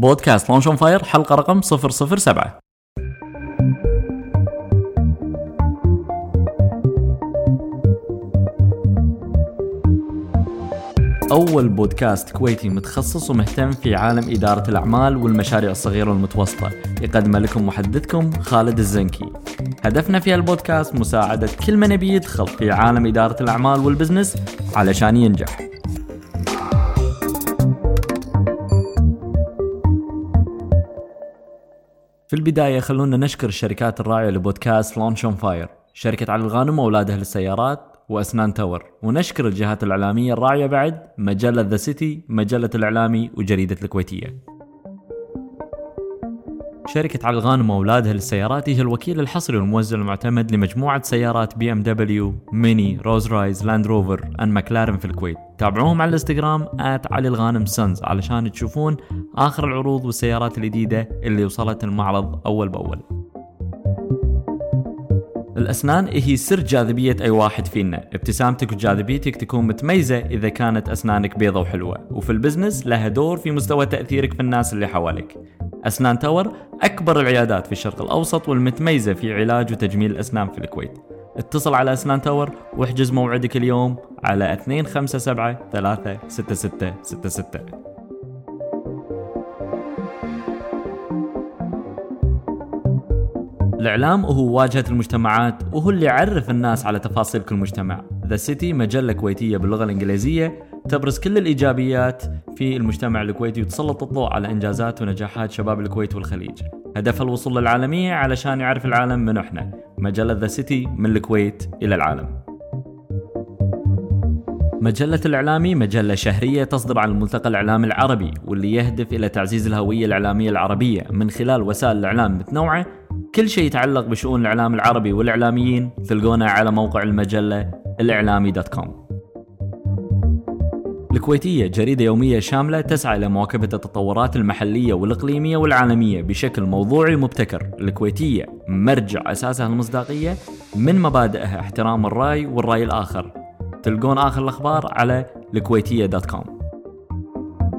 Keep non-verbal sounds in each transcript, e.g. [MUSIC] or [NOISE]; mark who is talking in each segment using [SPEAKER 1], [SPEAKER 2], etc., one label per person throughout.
[SPEAKER 1] بودكاست Launch on Fire حلقة رقم 007 أول بودكاست كويتي متخصص ومهتم في عالم إدارة الأعمال والمشاريع الصغيرة والمتوسطة. يقدم لكم محدثكم خالد الزنكي. هدفنا في البودكاست مساعدة كل من يبي يدخل في عالم إدارة الأعمال وال business علشان ينجح. البداية خلونا نشكر الشركات الراعية لبودكاست Launch on Fire شركة علي الغانم وأولادها للسيارات وأسنان Tower. ونشكر الجهات الإعلامية الراعية بعد مجلة The City مجلة الإعلامي وجريدة الكويتية. شركة علي الغانم وأولادها للسيارات هي الوكيل الحصري والموزع المعتمد لمجموعة سيارات BMW، MINI، Rolls Royce، Land Rover، and McLaren في الكويت. تابعوهم على الإنستغرام علي الغانم Sons علشان تشوفون آخر العروض والسيارات الجديدة اللي وصلت المعرض أول بأول. الأسنان هي سر جاذبية أي واحد فينا. ابتسامتك وجاذبيتك تكون متميزة إذا كانت أسنانك بيضة وحلوة. وفي ال business لها دور في مستوى تأثيرك في الناس اللي حواليك. أسنان Tower أكبر العيادات في الشرق الأوسط والمتميزة في علاج وتجميل الأسنان في الكويت. اتصل على أسنان تاور واحجز موعدك اليوم على 257 36666 الإعلام هو واجهة المجتمعات وهو اللي يعرف الناس على تفاصيل كل مجتمع. The City مجلة كويتية باللغة الإنجليزية تبرز كل الإيجابيات في المجتمع الكويتي وتسلط الضوء على إنجازات ونجاحات شباب الكويت والخليج. هدفها الوصول للعالمية علشان يعرف العالم من إحنا. مجلة The City من الكويت إلى العالم. مجلة الإعلامي مجلة شهرية تصدر عن الملتقى الإعلامي العربي واللي يهدف إلى تعزيز الهوية الإعلامية العربية من خلال وسائل الإعلام متنوعة كل شيء يتعلق بشؤون الإعلام العربي والإعلاميين تلقونه على موقع المجلة الإعلامي دوت كوم. الكويتية جريدة يومية شاملة تسعى إلى مواكبة التطورات المحلية والإقليمية والعالمية بشكل موضوعي ومبتكر. الكويتية مرجع أساسها المصداقية من مبادئها احترام الرأي والرأي الآخر. تلقون آخر الأخبار على الكويتية dot com.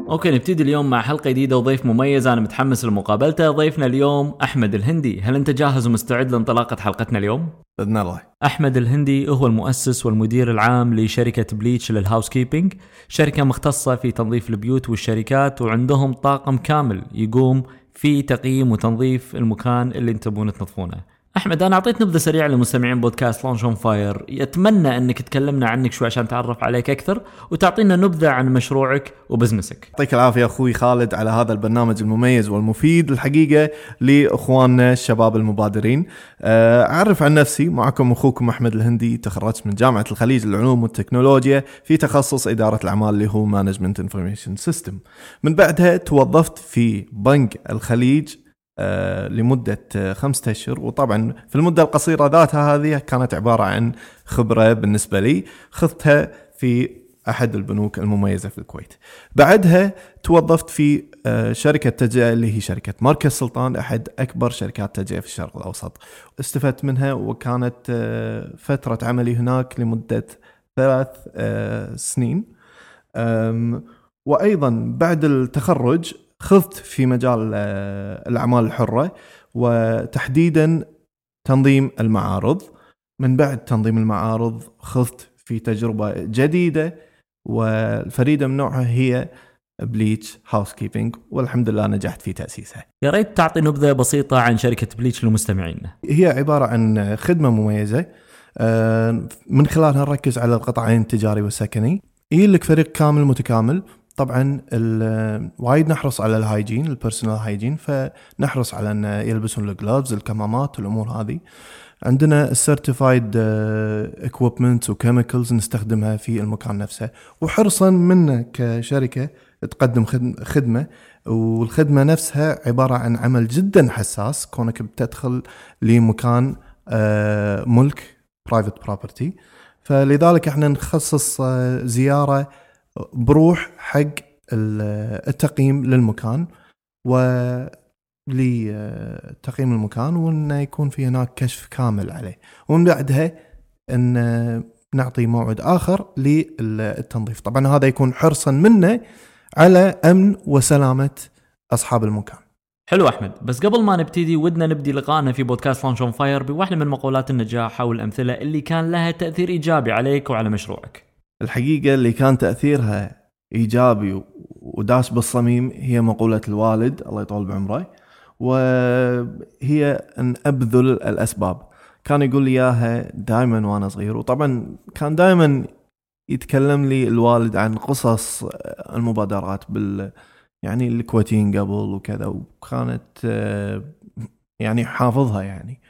[SPEAKER 1] okay نبتدي اليوم مع حلقة جديدة وضيف مميز. أنا متحمس لمقابلته. ضيفنا اليوم أحمد الهندي. هل أنت جاهز ومستعد لانطلاقة حلقتنا اليوم؟
[SPEAKER 2] بإذن الله.
[SPEAKER 1] أحمد الهندي هو المؤسس والمدير العام لشركة Bleach لل housekeeping شركة مختصة في تنظيف البيوت والشركات وعندهم طاقم كامل يقوم في تقييم وتنظيف المكان اللي أنتم تبون تنظفونه. أحمد أنا أعطيت نبذة سريعة لمستمعين بودكاست Launch on Fire اتمنى أنك تكلمنا عنك شوي عشان نتعرف عليك أكثر وتعطينا نبذة عن مشروعك و business ك.
[SPEAKER 2] يعطيك العافية أخوي خالد على هذا البرنامج المميز والمفيد الحقيقة لإخواننا الشباب المبادرين. آه، أعرف عن نفسي معكم أخوكم أحمد الهندي تخرجت من جامعة الخليج للعلوم والتكنولوجيا في تخصص إدارة الأعمال اللي هو management information system من بعدها توظفت في بنك الخليج لمدة آه، خمسة أشهر. وطبعا في المدة القصيرة ذاتها هذه كانت عبارة عن خبرة بالنسبة لي خذتها في أحد البنوك المميزة في الكويت. بعدها توظفت في آه، شركة تجزئة اللي هي شركة مركز سلطان أحد أكبر شركات تجزئة في الشرق الأوسط. استفدت منها وكانت فترة عملي هناك لمدة ثلاث سنين. وأيضا بعد التخرج خضت في مجال آه، الأعمال الحرة وتحديدا تنظيم المعارض من بعد تنظيم المعارض خضت في تجربة جديدة والفريدة من نوعها هي Bleach Housekeeping والحمد لله نجحت في تأسيسها.
[SPEAKER 1] يا ريت تعطي نبذة بسيطة عن شركة Bleach للمستمعين.
[SPEAKER 2] هي عبارة عن خدمة مميزة آه، من خلالها نركز على القطاعين التجاري والسكني. يجي لك فريق كامل متكامل طبعا وايد نحرص على ال hygiene ال personal hygiene فنحرص على إن يلبسون ال gloves الكمامات الأمور هذه. عندنا ال certified equipment و chemicals نستخدمها في المكان نفسه. وحرصا منا كشركة تقدم خدمة. والخدمة نفسها عبارة عن عمل جدا حساس كونك بتدخل لمكان آه، ملك private property فلذلك إحنا نخصص آه، زيارة بروح حق التقييم للمكان و لتقييم المكان وإنه يكون في هناك كشف كامل عليه. ومن بعدها إن نعطي موعد آخر للتنظيف. طبعا هذا يكون حرصا منا على أمن وسلامة أصحاب المكان.
[SPEAKER 1] حلو أحمد. بس قبل ما نبتدي ودنا نبدي لقائنا في بودكاست Launch on Fire بواحده من مقولات النجاح أو الامثله اللي كان لها تأثير إيجابي عليك وعلى مشروعك.
[SPEAKER 2] الحقيقة اللي كان تأثيرها إيجابي وداش بالصميم هي مقولة الوالد الله يطول بعمره وهي أن أبذل الأسباب. كان يقول لي إياها دائما وأنا صغير وطبعا كان دائما يتكلم لي الوالد عن قصص المبادرات بال يعني الكويتيين قبل وكذا وكانت يعني حافظها يعني.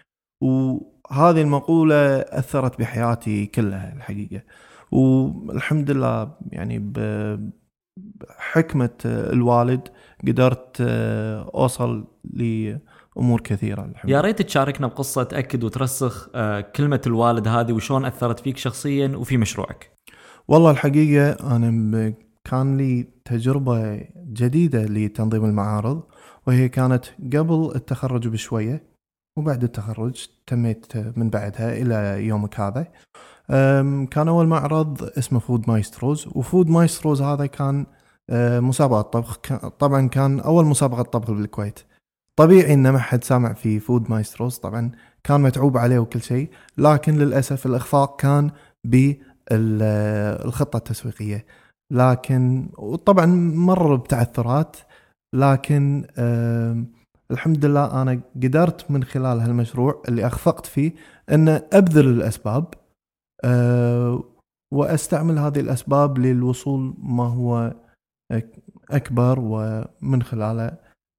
[SPEAKER 2] وهذه المقولة أثرت بحياتي كلها الحقيقة. والحمد لله يعني بحكمة الوالد قدرت آه، أوصل لأمور كثيرة الحمد
[SPEAKER 1] يا ريت تشاركنا بقصة تأكد وترسخ آه، كلمة الوالد هذه وشون أثرت فيك شخصيا وفي مشروعك.
[SPEAKER 2] والله الحقيقة أنا كان لي تجربة جديدة لتنظيم المعارض وهي كانت قبل التخرج بشوية وبعد التخرج تميت من بعدها إلى يومك هذا. كان أول معرض اسمه Food Maestros و Food Maestros هذا كان أه، مسابقة طبخ طبعا كان أول مسابقة طبخ بالكويت. طبيعي ان ما حد سامع في Food Maestros طبعا كان متعوب عليه وكل شيء لكن للأسف الإخفاق كان بالخطة التسويقية. لكن وطبعا مر بتعثرات لكن الحمد لله أنا قدرت من خلال هالمشروع اللي أخفقت فيه ان أبذل الأسباب وأستعمل هذه الأسباب للوصول ما هو أكبر ومن خلاله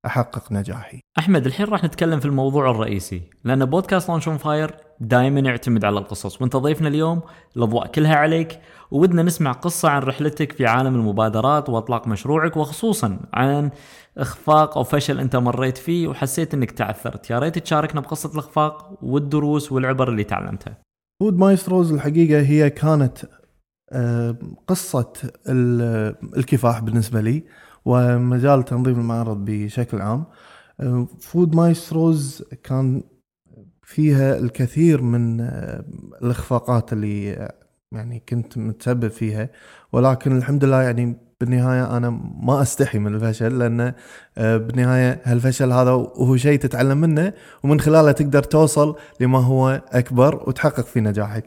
[SPEAKER 2] أحقق نجاحي.
[SPEAKER 1] أحمد الحين راح نتكلم في الموضوع الرئيسي لأن بودكاست لانش فاير دائما يعتمد على القصص وانت ضيفنا اليوم الأضواء كلها عليك ودنا نسمع قصة عن رحلتك في عالم المبادرات وأطلاق مشروعك وخصوصا عن إخفاق أو فشل أنت مريت فيه وحسيت إنك تعثرت يا ريت تشاركنا بقصة الإخفاق والدروس والعبر اللي تعلمتها.
[SPEAKER 2] Food Maestros الحقيقة هي كانت آه، قصة الكفاح بالنسبة لي ومجال تنظيم المعرض بشكل عام. Food Maestros كان فيها الكثير من آه، الإخفاقات اللي آه، يعني كنت متسبب فيها ولكن الحمد لله يعني بالنهاية أنا ما أستحي من الفشل لأن آه، بالنهاية هالفشل هذا وهو شيء تتعلم منه ومن خلاله تقدر توصل لما هو أكبر وتحقق في نجاحك.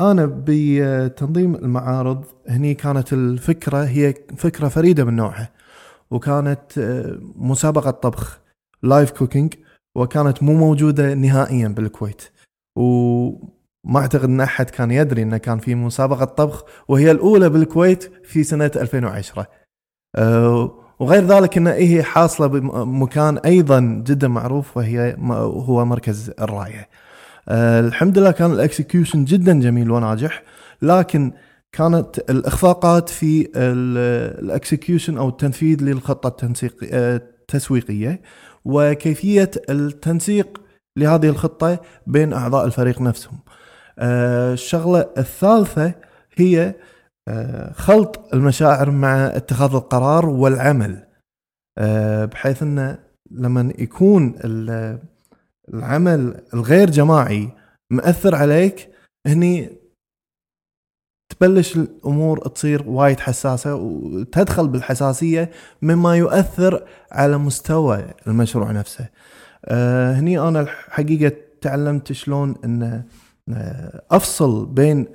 [SPEAKER 2] أنا بتنظيم المعارض هني كانت الفكرة هي فكرة فريدة من نوعها وكانت آه، مسابقة طبخ live cooking وكانت مو موجودة نهائيا بالكويت وما أعتقد إن أحد كان يدري إنه كان في مسابقة طبخ وهي الأولى بالكويت في سنة 2010 آه، وغير ذلك ان هي حاصلة بمكان أيضا جدا معروف وهي هو مركز الرايه آه الحمد لله كان ال execution جدا جميل وناجح لكن كانت الإخفاقات في ال execution أو التنفيذ للخطة التسويقيه آه، وكيفية التنسيق لهذه الخطة بين أعضاء الفريق نفسهم. آه الشغلة الثالثة هي آه خلط المشاعر مع اتخاذ القرار والعمل آه، بحيث انه لما يكون العمل الغير جماعي مأثر عليك هني تبلش الأمور تصير وايد حساسة وتدخل بالحساسية مما يؤثر على مستوى المشروع نفسه. أه هني أنا الحقيقة تعلمت شلون إن آه، أفصل بين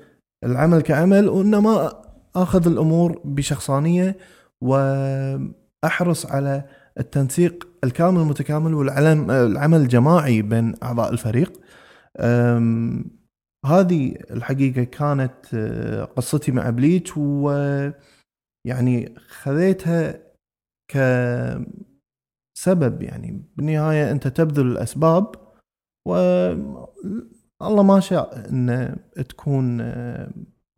[SPEAKER 2] العمل كعمل وان ما أخذ الأمور بشخصانية وأحرص على التنسيق الكامل المتكامل والعلم العمل الجماعي بين أعضاء الفريق. هذه الحقيقة كانت آه، قصتي مع بليتش و يعني خذيتها كسبب يعني بالنهاية أنت تبذل الأسباب و الله ما شاء ان تكون آه،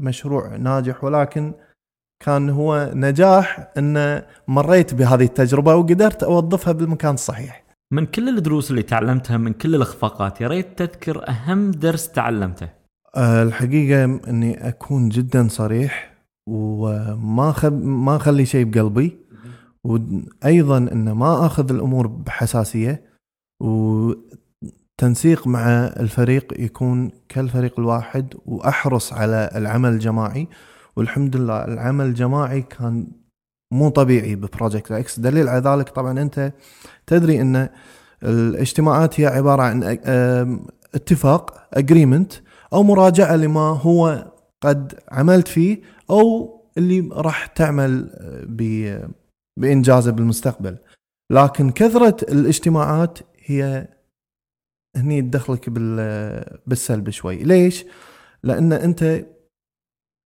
[SPEAKER 2] مشروع ناجح ولكن كان هو نجاح إن مريت بهذه التجربة وقدرت أوظفها بالمكان الصحيح.
[SPEAKER 1] من كل الدروس اللي تعلمتها من كل الأخفاقات يا ريت تذكر أهم درس تعلمته.
[SPEAKER 2] أه الحقيقة إني أكون جدا صريح وما خب ما أخلي شيء بقلبي وأيضا ان ما أخذ الأمور بحساسية وتنسيق مع الفريق يكون كالفريق الواحد وأحرص على العمل الجماعي والحمد لله العمل الجماعي كان مو طبيعي ب Project X. دليل على ذلك طبعا أنت تدري أن الاجتماعات هي عبارة عن اتفاق agreement أو مراجعة لما هو قد عملت فيه أو اللي راح تعمل بإنجازه بالمستقبل. لكن كثرة الاجتماعات هي هني تدخلك بالسلب شوي. ليش؟ لأن أنت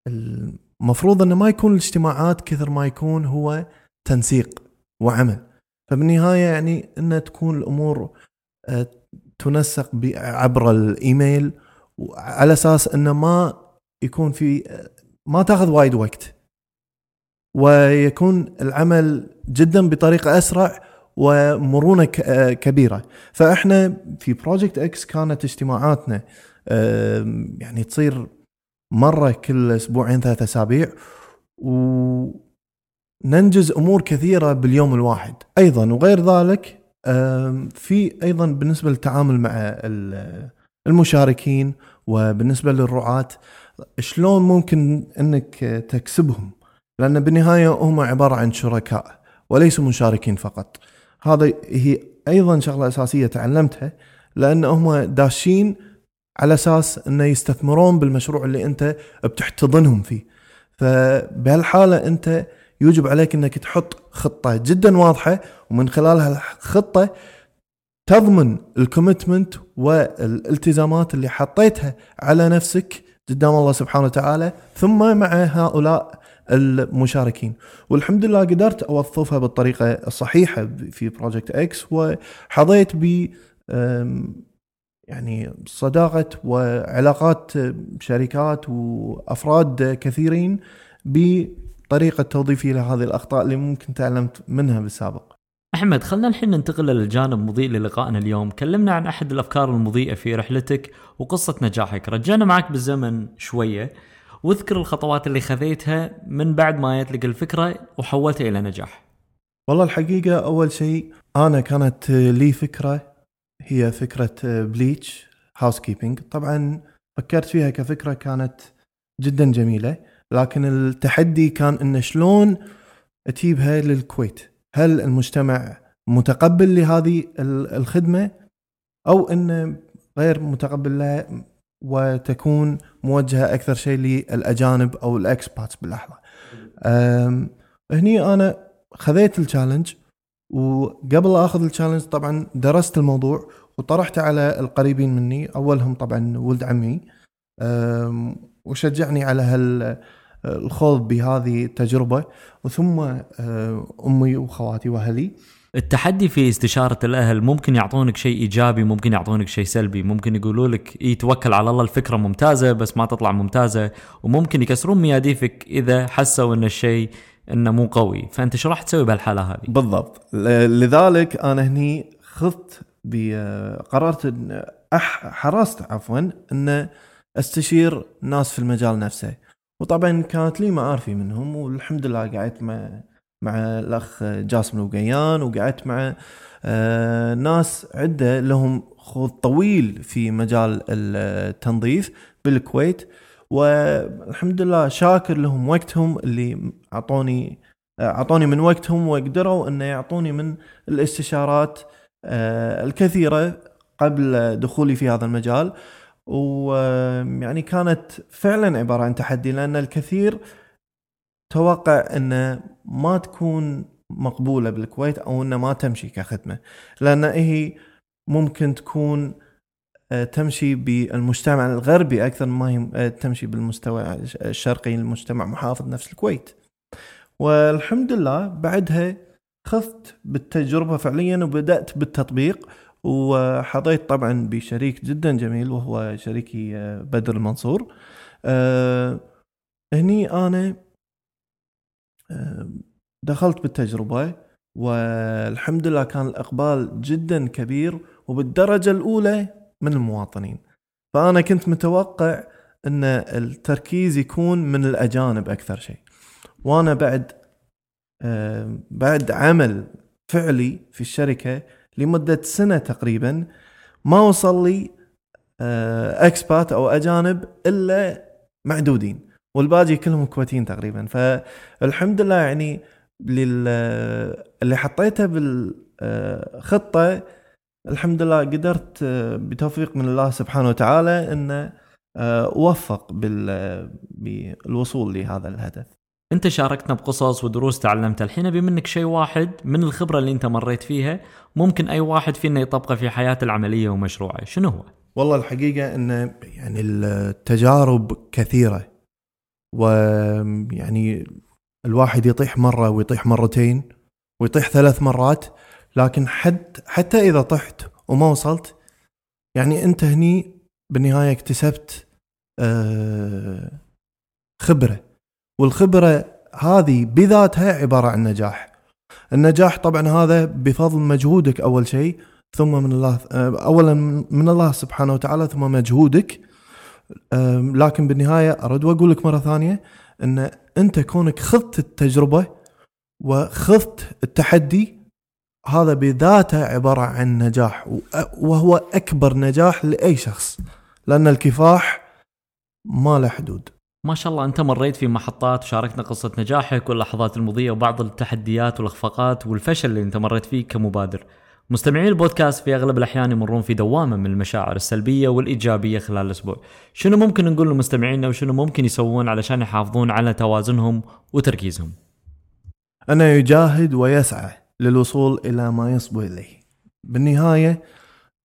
[SPEAKER 2] المفروض أنه ما يكون الاجتماعات كثر ما يكون هو تنسيق وعمل. فبالنهاية يعني ان تكون الأمور آه، تنسق عبر الإيميل على أساس أنه ما يكون في ما تأخذ وايد وقت. ويكون العمل جدا بطريقة أسرع ومرونة كبيرة. فإحنا في Project X كانت اجتماعاتنا يعني تصير مرة كل أسبوعين ثلاثة أسابيع وننجز أمور كثيرة باليوم الواحد. أيضا وغير ذلك في أيضا بالنسبة للتعامل مع المشاركين وبالنسبة للرعاة شلون ممكن إنك تكسبهم؟ لأن بالنهاية هم عبارة عن شركاء وليسوا مشاركين فقط. هذا هي أيضا شغلة أساسية تعلمتها لأن هم داشين على أساس انه يستثمرون بالمشروع اللي أنت بتحتضنهم فيه. فبهالحالة أنت يجب عليك إنك تحط خطة جدا واضحة ومن خلال هالخطة تضمن الكوميتمنت والالتزامات اللي حطيتها على نفسك قدام الله سبحانه وتعالى ثم مع هؤلاء المشاركين. والحمد لله قدرت أوظفها بالطريقة الصحيحة في Project X وحظيت ب يعني صداقة وعلاقات شركات وأفراد كثيرين بطريقة توظيفي لهذه الأخطاء اللي ممكن تعلمت منها بالسابق.
[SPEAKER 1] أحمد خلنا الحين ننتقل للجانب مضيء للقائنا اليوم، كلمنا عن أحد الأفكار المضيئة في رحلتك وقصة نجاحك، رجعنا معك بالزمن شوية. واذكر الخطوات اللي خذيتها من بعد ما يطلق الفكرة وحولتها إلى نجاح.
[SPEAKER 2] والله الحقيقة أول شيء أنا كانت لي فكرة هي فكرة Bleach Housekeeping طبعا فكرت فيها كفكرة كانت جدا جميلة لكن التحدي كان إن شلون تجيبها للكويت؟ هل المجتمع متقبل لهذه الخدمة؟ أو انه غير متقبل لها؟ وتكون موجهة أكثر شيء للأجانب أو ال expats باللحظه. هني أنا خذيت ال challenge وقبل أخذ ال challenge طبعا درست الموضوع وطرحته على القريبين مني أولهم طبعا ولد عمي. وشجعني على هال الخوض بهذه التجربة. وثم أمي وخواتي وأهلي.
[SPEAKER 1] التحدي في استشارة الأهل ممكن يعطونك شيء إيجابي ممكن يعطونك شيء سلبي ممكن يقولوا لك إيه توكل على الله الفكرة ممتازة بس ما تطلع ممتازة وممكن يكسرون مياديفك إذا حسوا أن الشيء إنه مو قوي. فأنت شو راح تسوي بهالحالة هذه؟
[SPEAKER 2] بالضبط. لذلك أنا هني خذت قررت إن حرصت عفوا إن أستشير ناس في المجال نفسه. وطبعا كانت لي معارفي منهم والحمد لله قعدت مع مع الأخ جاسم الوقيان وقعدت مع آه، ناس عدة لهم خوض طويل في مجال التنظيف بالكويت. والحمد لله شاكر لهم وقتهم اللي أعطوني أعطوني من وقتهم وقدروا انه يعطوني من الاستشارات آه، الكثيرة قبل دخولي في هذا المجال. ويعني كانت فعلا عبارة عن تحدي لأن الكثير توقع إنه ما تكون مقبولة بالكويت أو إنه ما تمشي كخدمة لأن هي ممكن تكون آه، تمشي بالمجتمع الغربي أكثر ما هي آه، تمشي بالمستوى الشرقي المجتمع محافظ نفس الكويت. والحمد لله بعدها خذت بالتجربة فعليا وبدأت بالتطبيق وحظيت طبعا بشريك جدا جميل وهو شريكي آه، بدر المنصور. أه هني أنا دخلت بالتجربة والحمد لله كان الإقبال جدا كبير وبالدرجة الأولى من المواطنين. فأنا كنت متوقع إن التركيز يكون من الأجانب أكثر شيء. وأنا بعد بعد عمل فعلي في الشركة لمدة سنة تقريبا ما وصل لي أكسبات أو أجانب إلا معدودين. والباقي كلهم كويتيين تقريبا. فالحمد لله يعني لل اللي حطيته بالخطة الحمد لله قدرت بتوفيق من الله سبحانه وتعالى ان آه، اوفق بال- بالوصول لهذا الهدف.
[SPEAKER 1] أنت شاركتنا بقصص ودروس تعلمتها الحين أبي منك شيء واحد من الخبرة اللي أنت مريت فيها. ممكن أي واحد فينا يطبقه في حياته العملية ومشروعه. شنو هو؟
[SPEAKER 2] والله الحقيقة أن يعني التجارب كثيرة. ويعني الواحد يطيح مرة ويطيح مرتين ويطيح ثلاث مرات لكن حد حتى إذا طحت وما وصلت يعني أنت هني بالنهاية اكتسبت آه، خبرة. والخبرة هذه بذاتها عبارة عن نجاح. النجاح طبعا هذا بفضل مجهودك أول شيء ثم من الله آه، اولا من الله سبحانه وتعالى ثم مجهودك لكن بالنهاية ارد واقول لك مرة ثانية إن أنت كونك خضت التجربة وخضت التحدي هذا بذاته عبارة عن نجاح وهو أكبر نجاح لأي شخص لأن الكفاح ما له حدود
[SPEAKER 1] ما شاء الله أنت مريت في محطات وشاركنا قصة نجاحك واللحظات المضيئه وبعض التحديات والإخفاقات والفشل اللي أنت مريت فيه كمبادر. مستمعين البودكاست في أغلب الأحيان يمرون في دوامة من المشاعر السلبية والإيجابية خلال الأسبوع. شنو ممكن نقول لمستمعينا وشنو ممكن يسوون علشان يحافظون على توازنهم وتركيزهم؟
[SPEAKER 2] أنا يجاهد ويسعى للوصول إلى ما يصبو إليه بالنهاية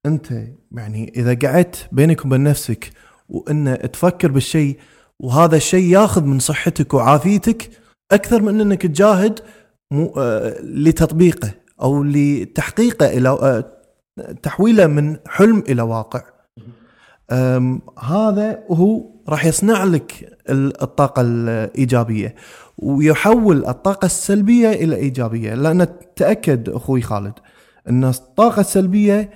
[SPEAKER 2] أنت يعني إذا قعدت بينك وبين نفسك وأن تفكر بالشيء وهذا الشيء ياخذ من صحتك وعافيتك أكثر من أنك تجاهد مو آه لتطبيقه أو لتحقيقه إلى آه تحويله من حلم إلى واقع. هذا هو راح يصنع لك ال- الطاقة الإيجابية ويحول الطاقة السلبية إلى إيجابية. لأن تأكد أخوي خالد أن الطاقة السلبية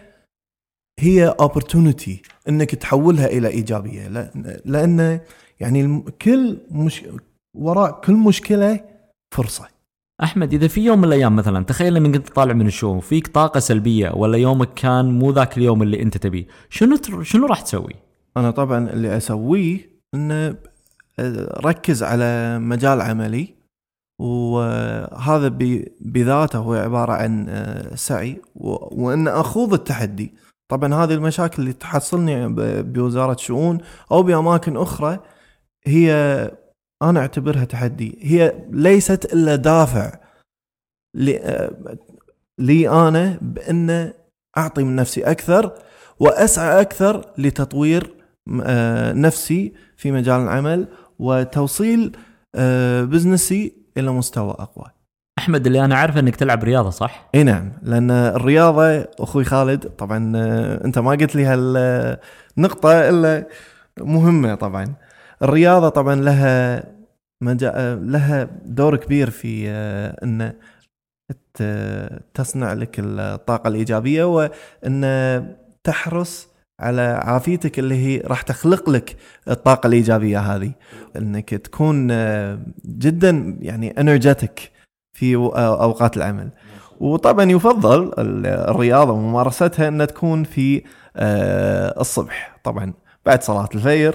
[SPEAKER 2] هي opportunity أنك تحولها إلى إيجابية. لأن- لأن يعني كل مش وراء كل مشكلة فرصة.
[SPEAKER 1] أحمد إذا في يوم من الأيام مثلا تخيل إنك أنت طالع من الشو وفيك طاقة سلبية ولا يومك كان مو ذاك اليوم اللي أنت تبيه، شنو تر... شنو راح تسوي؟
[SPEAKER 2] أنا طبعا اللي أسويه إنه ركز على مجال عملي وهذا بذاته هو عبارة عن آه، سعي وإن أخوض التحدي طبعا هذه المشاكل اللي تحصلني بوزارة شؤون أو بأماكن أخرى هي أنا أعتبرها تحدي هي ليست إلا دافع لي, لي أنا بأن أعطي من نفسي أكثر وأسعى أكثر لتطوير آه، نفسي في مجال العمل وتوصيل آه، بزنسي إلى مستوى أقوى.
[SPEAKER 1] أحمد اللي أنا عارفه إنك تلعب رياضة صح؟
[SPEAKER 2] إي نعم لأن الرياضة أخوي خالد طبعا آه، أنت ما قلت لي هالنقطة إلا مهمة طبعا. الرياضة طبعا لها مجا... لها دور كبير في آه، إن تصنع لك الطاقة الإيجابية وإن تحرص على عافيتك اللي هي راح تخلق لك الطاقة الإيجابية هذه. إنك تكون آه، جدا يعني انرجيتك في آه، أوقات العمل. وطبعا يفضل ال- الرياضة وممارستها إنها تكون في الصبح. طبعا بعد صلاة الفجر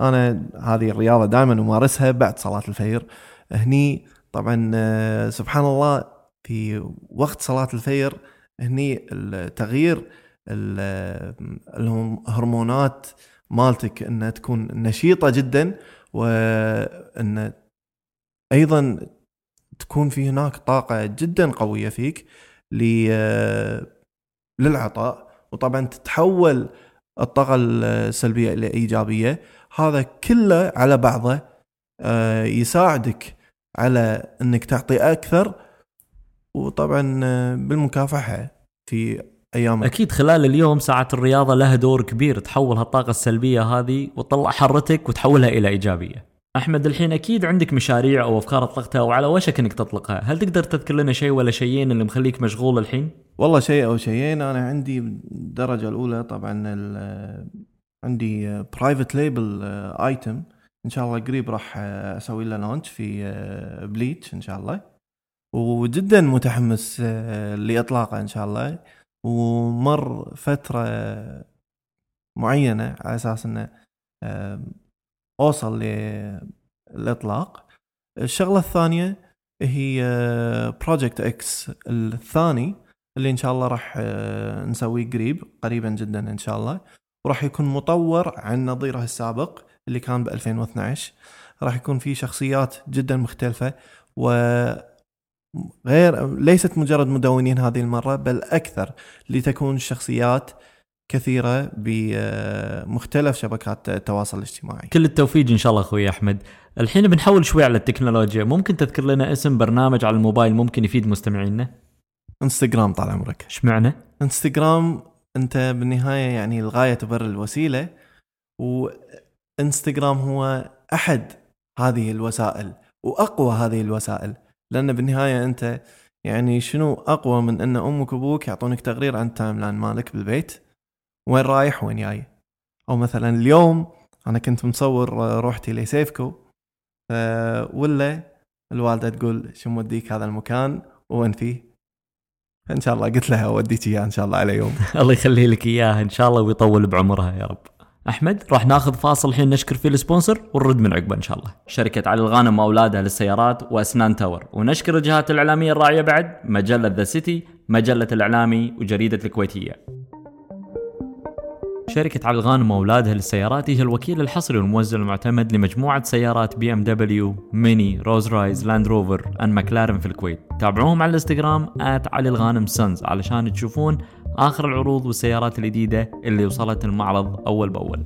[SPEAKER 2] أنا هذه الرياضة دائما أمارسها بعد صلاة الفجر. هني طبعا آه، سبحان الله في وقت صلاة الفجر هني التغيير ال- الهرمونات مالتك انها تكون نشيطة جدا وان أيضا تكون في هناك طاقة جدا قوية فيك ل- للعطاء. وطبعا تتحول الطاقة السلبية إلى إيجابية. هذا كله على بعضه آه، يساعدك على إنك تعطي أكثر وطبعا آه، بالمكافحة في أيامك
[SPEAKER 1] أكيد خلال اليوم ساعات الرياضة لها دور كبير تحول هالطاقة السلبية هذه وتطلع حرتك وتحولها إلى إيجابية. أحمد الحين أكيد عندك مشاريع أو أفكار أطلقتها أو على وشك إنك تطلقها، هل تقدر تذكر لنا شيء ولا شيئين اللي مخليك مشغول الحين؟
[SPEAKER 2] والله شيء أو شيئين أنا عندي الدرجة الأولى طبعا ال- عندي private label item إن شاء الله قريب راح آه، أسوي له launch في Bleach إن شاء الله. وجدا متحمس آه، لإطلاقه إن شاء الله. ومر فترة معينة على أساس إنه آه، أوصل للإطلاق. الشغلة الثانية هي Project X الثاني اللي إن شاء الله راح آه، نسويه قريب قريبا جدا إن شاء الله. وراح يكون مطور عن نظيره السابق اللي كان ب 2012 راح يكون فيه شخصيات جدا مختلفة و غير ليست مجرد مدونين هذه المرة بل أكثر لتكون الشخصيات كثيرة بمختلف شبكات التواصل الاجتماعي.
[SPEAKER 1] كل التوفيق إن شاء الله أخوي أحمد. الحين بنحول شوي على التكنولوجيا، ممكن تذكر لنا اسم برنامج على الموبايل ممكن يفيد مستمعينا؟
[SPEAKER 2] انستغرام طال عمرك.
[SPEAKER 1] إيش معنى؟
[SPEAKER 2] انستغرام انت بالنهاية يعني الغاية تبرر الوسيلة وإنستغرام هو أحد هذه الوسائل وأقوى هذه الوسائل. لأن بالنهاية أنت يعني شنو أقوى من أن أمك وأبوك يعطونك تقرير عن ال timeline مالك بالبيت؟ وين رايح وين جاي؟ أو مثلا اليوم أنا كنت مصور روحتي ل Saveco ولا الوالدة تقول شو موديك هذا المكان وين فيه؟ إن شاء الله قلت لها أوديك اياه إن شاء الله على يوم. [LAUGHS]
[SPEAKER 1] الله يخلي لك إياها إن شاء الله ويطول بعمرها يا رب. أحمد راح ناخذ فاصل الحين نشكر فيه ال sponsor ونرد من عقبه إن شاء الله. شركة علي الغانم واولادها للسيارات وأسنان Tower. ونشكر الجهات الإعلامية الراعية بعد مجلة The City مجلة الإعلامي وجريدة الكويتية. شركة علي الغانم وأولادها للسيارات هي الوكيل الحصري والموزع المعتمد لمجموعة سيارات BMW، MINI، Rolls-Royce، Land Rover، and McLaren في الكويت. تابعوهم على الإنستغرام علي الغانم Sons علشان تشوفون آخر العروض والسيارات الجديدة اللي وصلت المعرض أول بأول.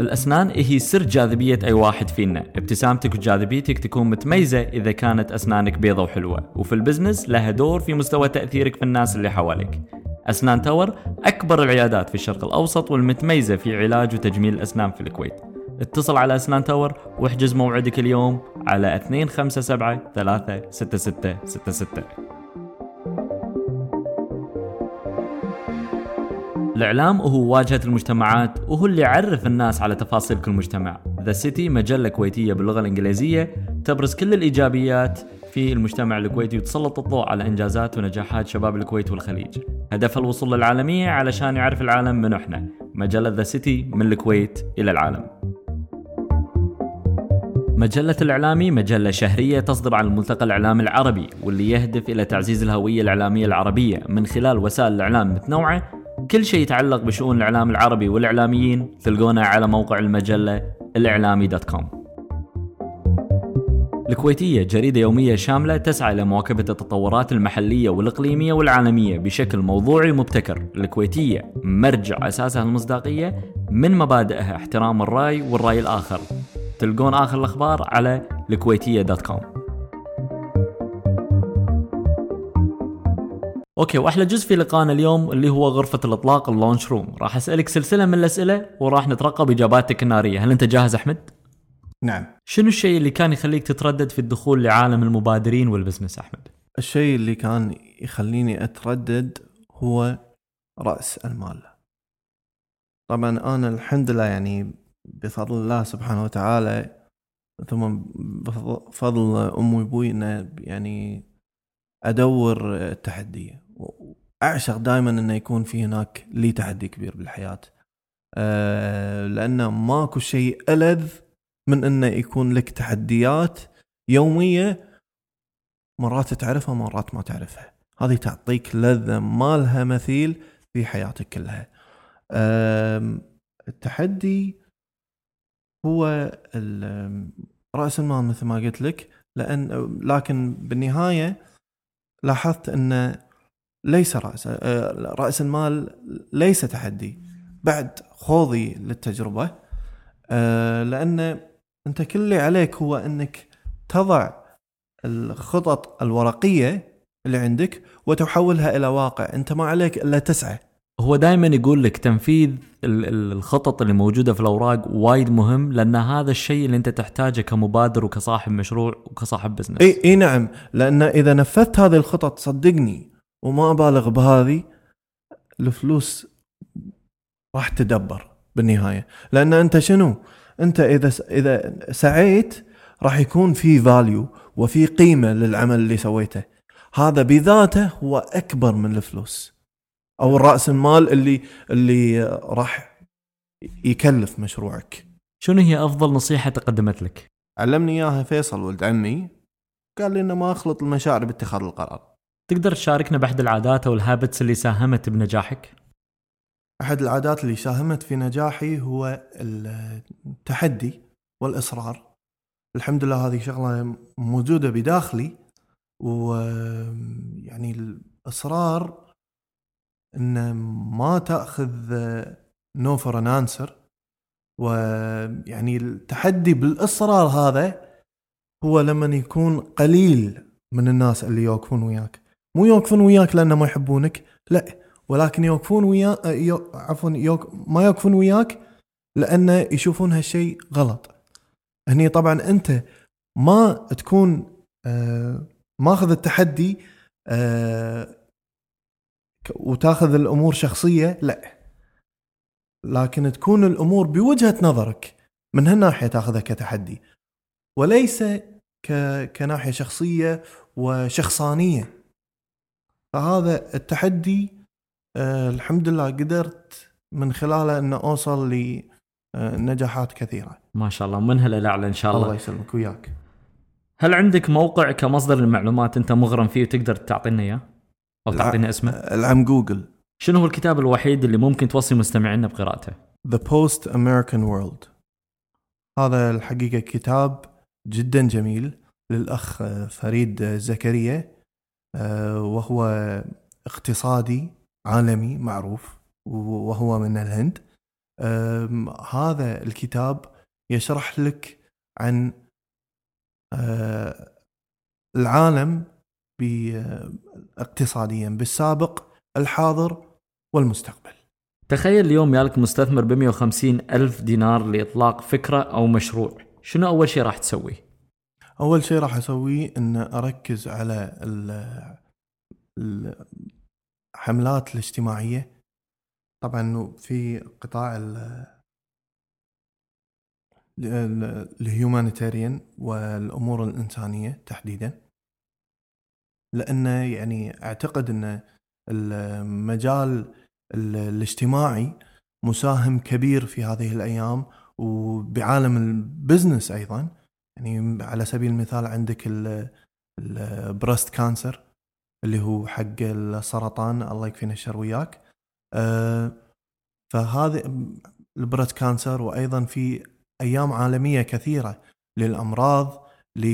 [SPEAKER 1] الأسنان هي سر جاذبية أي واحد فينا ابتسامتك وجاذبيتك تكون متميزة إذا كانت أسنانك بيضة وحلوة وفي ال business لها دور في مستوى تأثيرك في الناس اللي حواليك أسنان Tower أكبر العيادات في الشرق الأوسط والمتميزة في علاج وتجميل الأسنان في الكويت. اتصل على أسنان Tower واحجز موعدك اليوم على 257 36666 الإعلام هو واجهة المجتمعات وهو اللي يعرف الناس على تفاصيل كل مجتمع. The City مجلة كويتية باللغة الإنجليزية تبرز كل الإيجابيات في المجتمع الكويتي وتسلط الضوء على إنجازات ونجاحات شباب الكويت والخليج. هدفها الوصول للعالمية علشان يعرف العالم من إحنا مجلة The City من الكويت إلى العالم. مجلة الإعلامي مجلة شهرية تصدر عن الملتقى الإعلامي العربي واللي يهدف إلى تعزيز الهوية الإعلامية العربية من خلال وسائل الإعلام متنوعة. كل شيء يتعلق بشؤون الإعلام العربي والإعلاميين تلقونه على موقع المجلة الإعلامي دوت كوم. الكويتية جريدة يومية شاملة تسعى إلى مواكبة التطورات المحلية والإقليمية والعالمية بشكل موضوعي ومبتكر. الكويتية مرجع أساسها المصداقية من مبادئها احترام الرأي والرأي الآخر. تلقون آخر الأخبار على الكويتية dot com. okay وأحلى جزء في لقائنا اليوم اللي هو غرفة الإطلاق ال launch room. راح أسألك سلسلة من الأسئلة وراح نترقب إجاباتك النارية. هل أنت جاهز أحمد؟
[SPEAKER 2] نعم.
[SPEAKER 1] شنو الشيء اللي كان يخليك تتردد في الدخول لعالم المبادرين وال business أحمد؟
[SPEAKER 2] الشيء اللي كان يخليني أتردد هو رأس المال. طبعا أنا الحمد لله يعني بفضل الله سبحانه وتعالى ثم بفضل امي وأبوي إنه يعني أدور التحدي. اعشق دائما إنه يكون في هناك لي تحدي كبير بالحياة. أه لأنه ماكو شيء ألذ من انه يكون لك تحديات يومية مرات تعرفها مرات ما تعرفها. هذه تعطيك لذة ما لها مثيل في حياتك كلها. التحدي هو رأس المال مثل ما قلت لك لأن لكن بالنهاية لاحظت أن ليس رأس رأس المال ليس تحدي. بعد خوضي للتجربة لأن أنت كل اللي عليك هو إنك تضع الخطط الورقية اللي عندك وتحولها إلى واقع. أنت ما عليك إلا تسعى.
[SPEAKER 1] هو دائما يقول لك تنفيذ الخطط اللي موجودة في الأوراق وايد مهم لأن هذا الشيء اللي أنت تحتاجه كمبادر وكصاحب مشروع وكصاحب business
[SPEAKER 2] اي إي نعم. لأن إذا نفذت هذه الخطط صدقني وما أبالغ بهذه الفلوس راح تدبر بالنهاية. لأن أنت شنو؟ أنت إذا إذا سعيت راح يكون في value وفي قيمة للعمل اللي سويته. هذا بذاته هو أكبر من الفلوس. أو الراس المال اللي اللي راح يكلف مشروعك.
[SPEAKER 1] شنو هي أفضل نصيحة تقدمت لك؟
[SPEAKER 2] علمني إياها فيصل ولد عمي. قال لي إنه ما أخلط المشاعر باتخاذ القرار.
[SPEAKER 1] تقدر تشاركنا بأحد العادات أو ال habits اللي ساهمت بنجاحك؟
[SPEAKER 2] أحد العادات اللي ساهمت في نجاحي هو التحدي والإصرار. الحمد لله هذه شغلة موجودة بداخلي ويعني الإصرار إن ما تأخذ no for an answer ويعني التحدي بالإصرار هذا هو لما يكون قليل من الناس اللي يوقفون وياك. مو يوقفون وياك لأنه ما يحبونك لا. ولكن يوقفون وياك يو... عفوا يوق... ما يوقفون وياك لأنه يشوفون هالشيء غلط. هني طبعا أنت ما تكون آه ماخذ التحدي آه وتاخذ الأمور شخصية لا. لكن تكون الأمور بوجهة نظرك من هالناحية تاخذها كتحدي. وليس ك... كناحية شخصية وشخصانية. فهذا التحدي آه الحمد لله قدرت من خلاله إن أوصل لنجاحات كثيرة.
[SPEAKER 1] ما شاء الله منها للاعلى إن شاء الله.
[SPEAKER 2] الله يسلمك وياك.
[SPEAKER 1] هل عندك موقع كمصدر للمعلومات أنت مغرم فيه وتقدر تعطينا إياه؟ أو
[SPEAKER 2] الع-
[SPEAKER 1] تعطينا اسمه؟
[SPEAKER 2] العم جوجل
[SPEAKER 1] شنو هو الكتاب الوحيد اللي ممكن توصي مستمعينا بقراءته؟
[SPEAKER 2] The Post American World هذا الحقيقة كتاب جدا جميل للأخ فريد زكريا آه، وهو اقتصادي عالمي معروف وهو من الهند. هذا الكتاب يشرح لك عن آه، العالم ب- اقتصاديا بالسابق الحاضر والمستقبل.
[SPEAKER 1] تخيل اليوم يالك مستثمر ب 150 ألف دينار لإطلاق فكرة أو مشروع. شنو أول شيء راح تسويه؟
[SPEAKER 2] أول شيء راح اسويه إن أركز على ال- الحملات الاجتماعية. طبعا في قطاع ال- ال- الهيومانيتاريان والأمور الإنسانية تحديدا. لأنه يعني أعتقد إن المجال ال- الاجتماعي مساهم كبير في هذه الأيام وبعالم ال business أيضا. يعني على سبيل المثال عندك ال breast cancer اللي هو حق السرطان الله يكفينا الشر وياك. آه، فهذا ال breast cancer وأيضا في أيام عالمية كثيرة للأمراض ال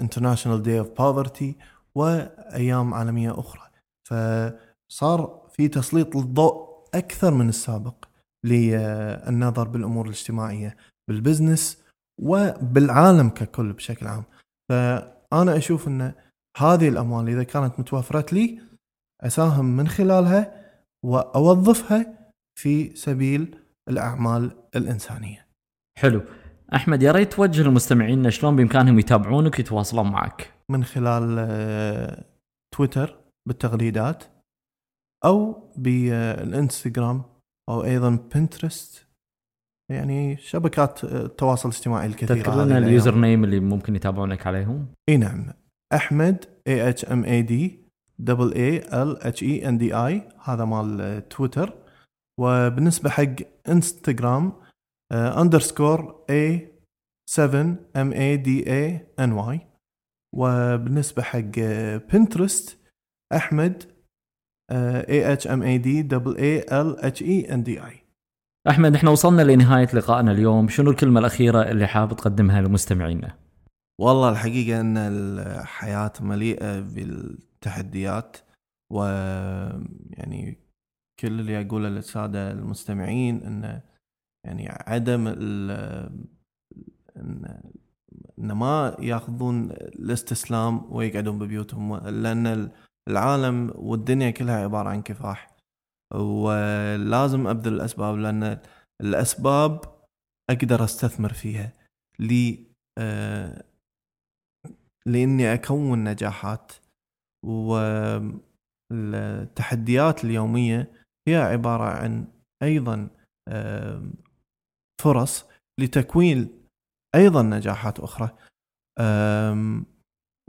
[SPEAKER 2] international day of poverty وأيام عالمية أخرى. فصار في تسليط الضوء أكثر من السابق للنظر بالأمور الاجتماعية بالبزنس وبالعالم ككل بشكل عام. فأنا أشوف ان هذه الأموال إذا كانت متوفره لي أساهم من خلالها وأوظفها في سبيل الأعمال الإنسانية.
[SPEAKER 1] حلو. أحمد يا ريت توجه لمستمعينا شلون بإمكانهم يتابعونك ويتواصلون معك.
[SPEAKER 2] من خلال آه، تويتر بالتغريدات أو بالإنستغرام أو أيضا بنترست يعني شبكات آه، التواصل الاجتماعي الكثيرة
[SPEAKER 1] تذكر لنا. اليوزر نيم اللي ممكن يتابعونك عليهم؟
[SPEAKER 2] إي نعم. أحمد A H M A D double A L H E N D I هذا مال تويتر. وبالنسبة حق إنستغرام underscore A 7 M A D I N Y وبالنسبة حق بنترست أحمد A H M A D double A L H E N D I
[SPEAKER 1] أحمد إحنا وصلنا لنهاية لقائنا اليوم. شنو الكلمة الأخيرة اللي حاب تقدمها لمستمعينا؟
[SPEAKER 2] والله الحقيقة أن الحياة مليئة بالتحديات و يعني كل اللي أقوله للسادة المستمعين أن يعني عدم ال أن ما يأخذون الاستسلام ويقعدون ببيوتهم لأن العالم والدنيا كلها عبارة عن كفاح. ولازم أبذل الأسباب لأن الأسباب أقدر أستثمر فيها لي آه، لإني أكون نجاحات والتحديات اليومية هي عبارة عن أيضا فرص لتكوين أيضا نجاحات أخرى.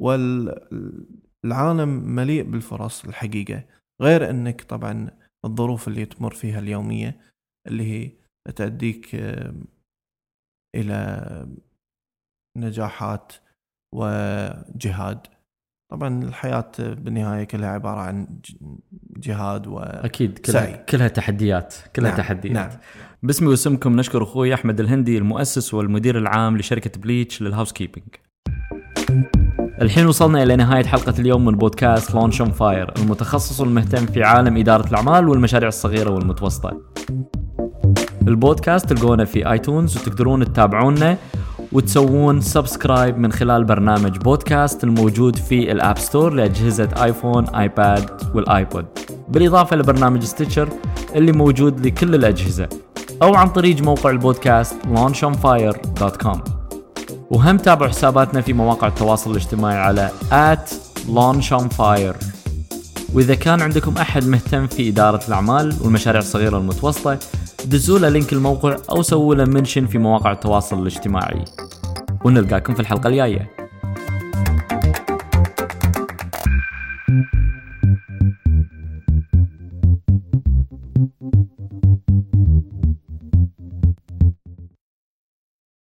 [SPEAKER 2] والعالم مليء بالفرص الحقيقة غير إنك طبعا الظروف اللي تمر فيها اليومية اللي هي تأديك آم، إلى نجاحات وجهاد طبعا الحياة بالنهاية كلها عبارة عن جهاد و
[SPEAKER 1] أكيد كلها
[SPEAKER 2] سعي.
[SPEAKER 1] كلها تحديات كلها
[SPEAKER 2] نعم،
[SPEAKER 1] تحديات
[SPEAKER 2] نعم.
[SPEAKER 1] باسمي واسمكم نشكر أخوي أحمد الهندي المؤسس والمدير العام لشركة بليتش لل housekeeping الحين وصلنا إلى نهاية حلقة اليوم من بودكاست Launch on Fire المتخصص والمهتم في عالم إدارة الأعمال والمشاريع الصغيرة والمتوسطة البودكاست تلقونه في آيتونز وتقدرون تتابعونا وتسوون subscribe من خلال برنامج بودكاست الموجود في ال App Store لأجهزة iPhone iPad وال iPod بالإضافة لبرنامج Stitcher اللي موجود لكل الأجهزة أو عن طريق موقع البودكاست launchonfire.com وهم تابعوا حساباتنا في مواقع التواصل الاجتماعي على at launchonfire وإذا كان عندكم أحد مهتم في إدارة الأعمال والمشاريع الصغيرة والمتوسطة دزوا له لينك الموقع أو سووا له منشن في مواقع التواصل الاجتماعي. ونلقاكم في الحلقة الجاية.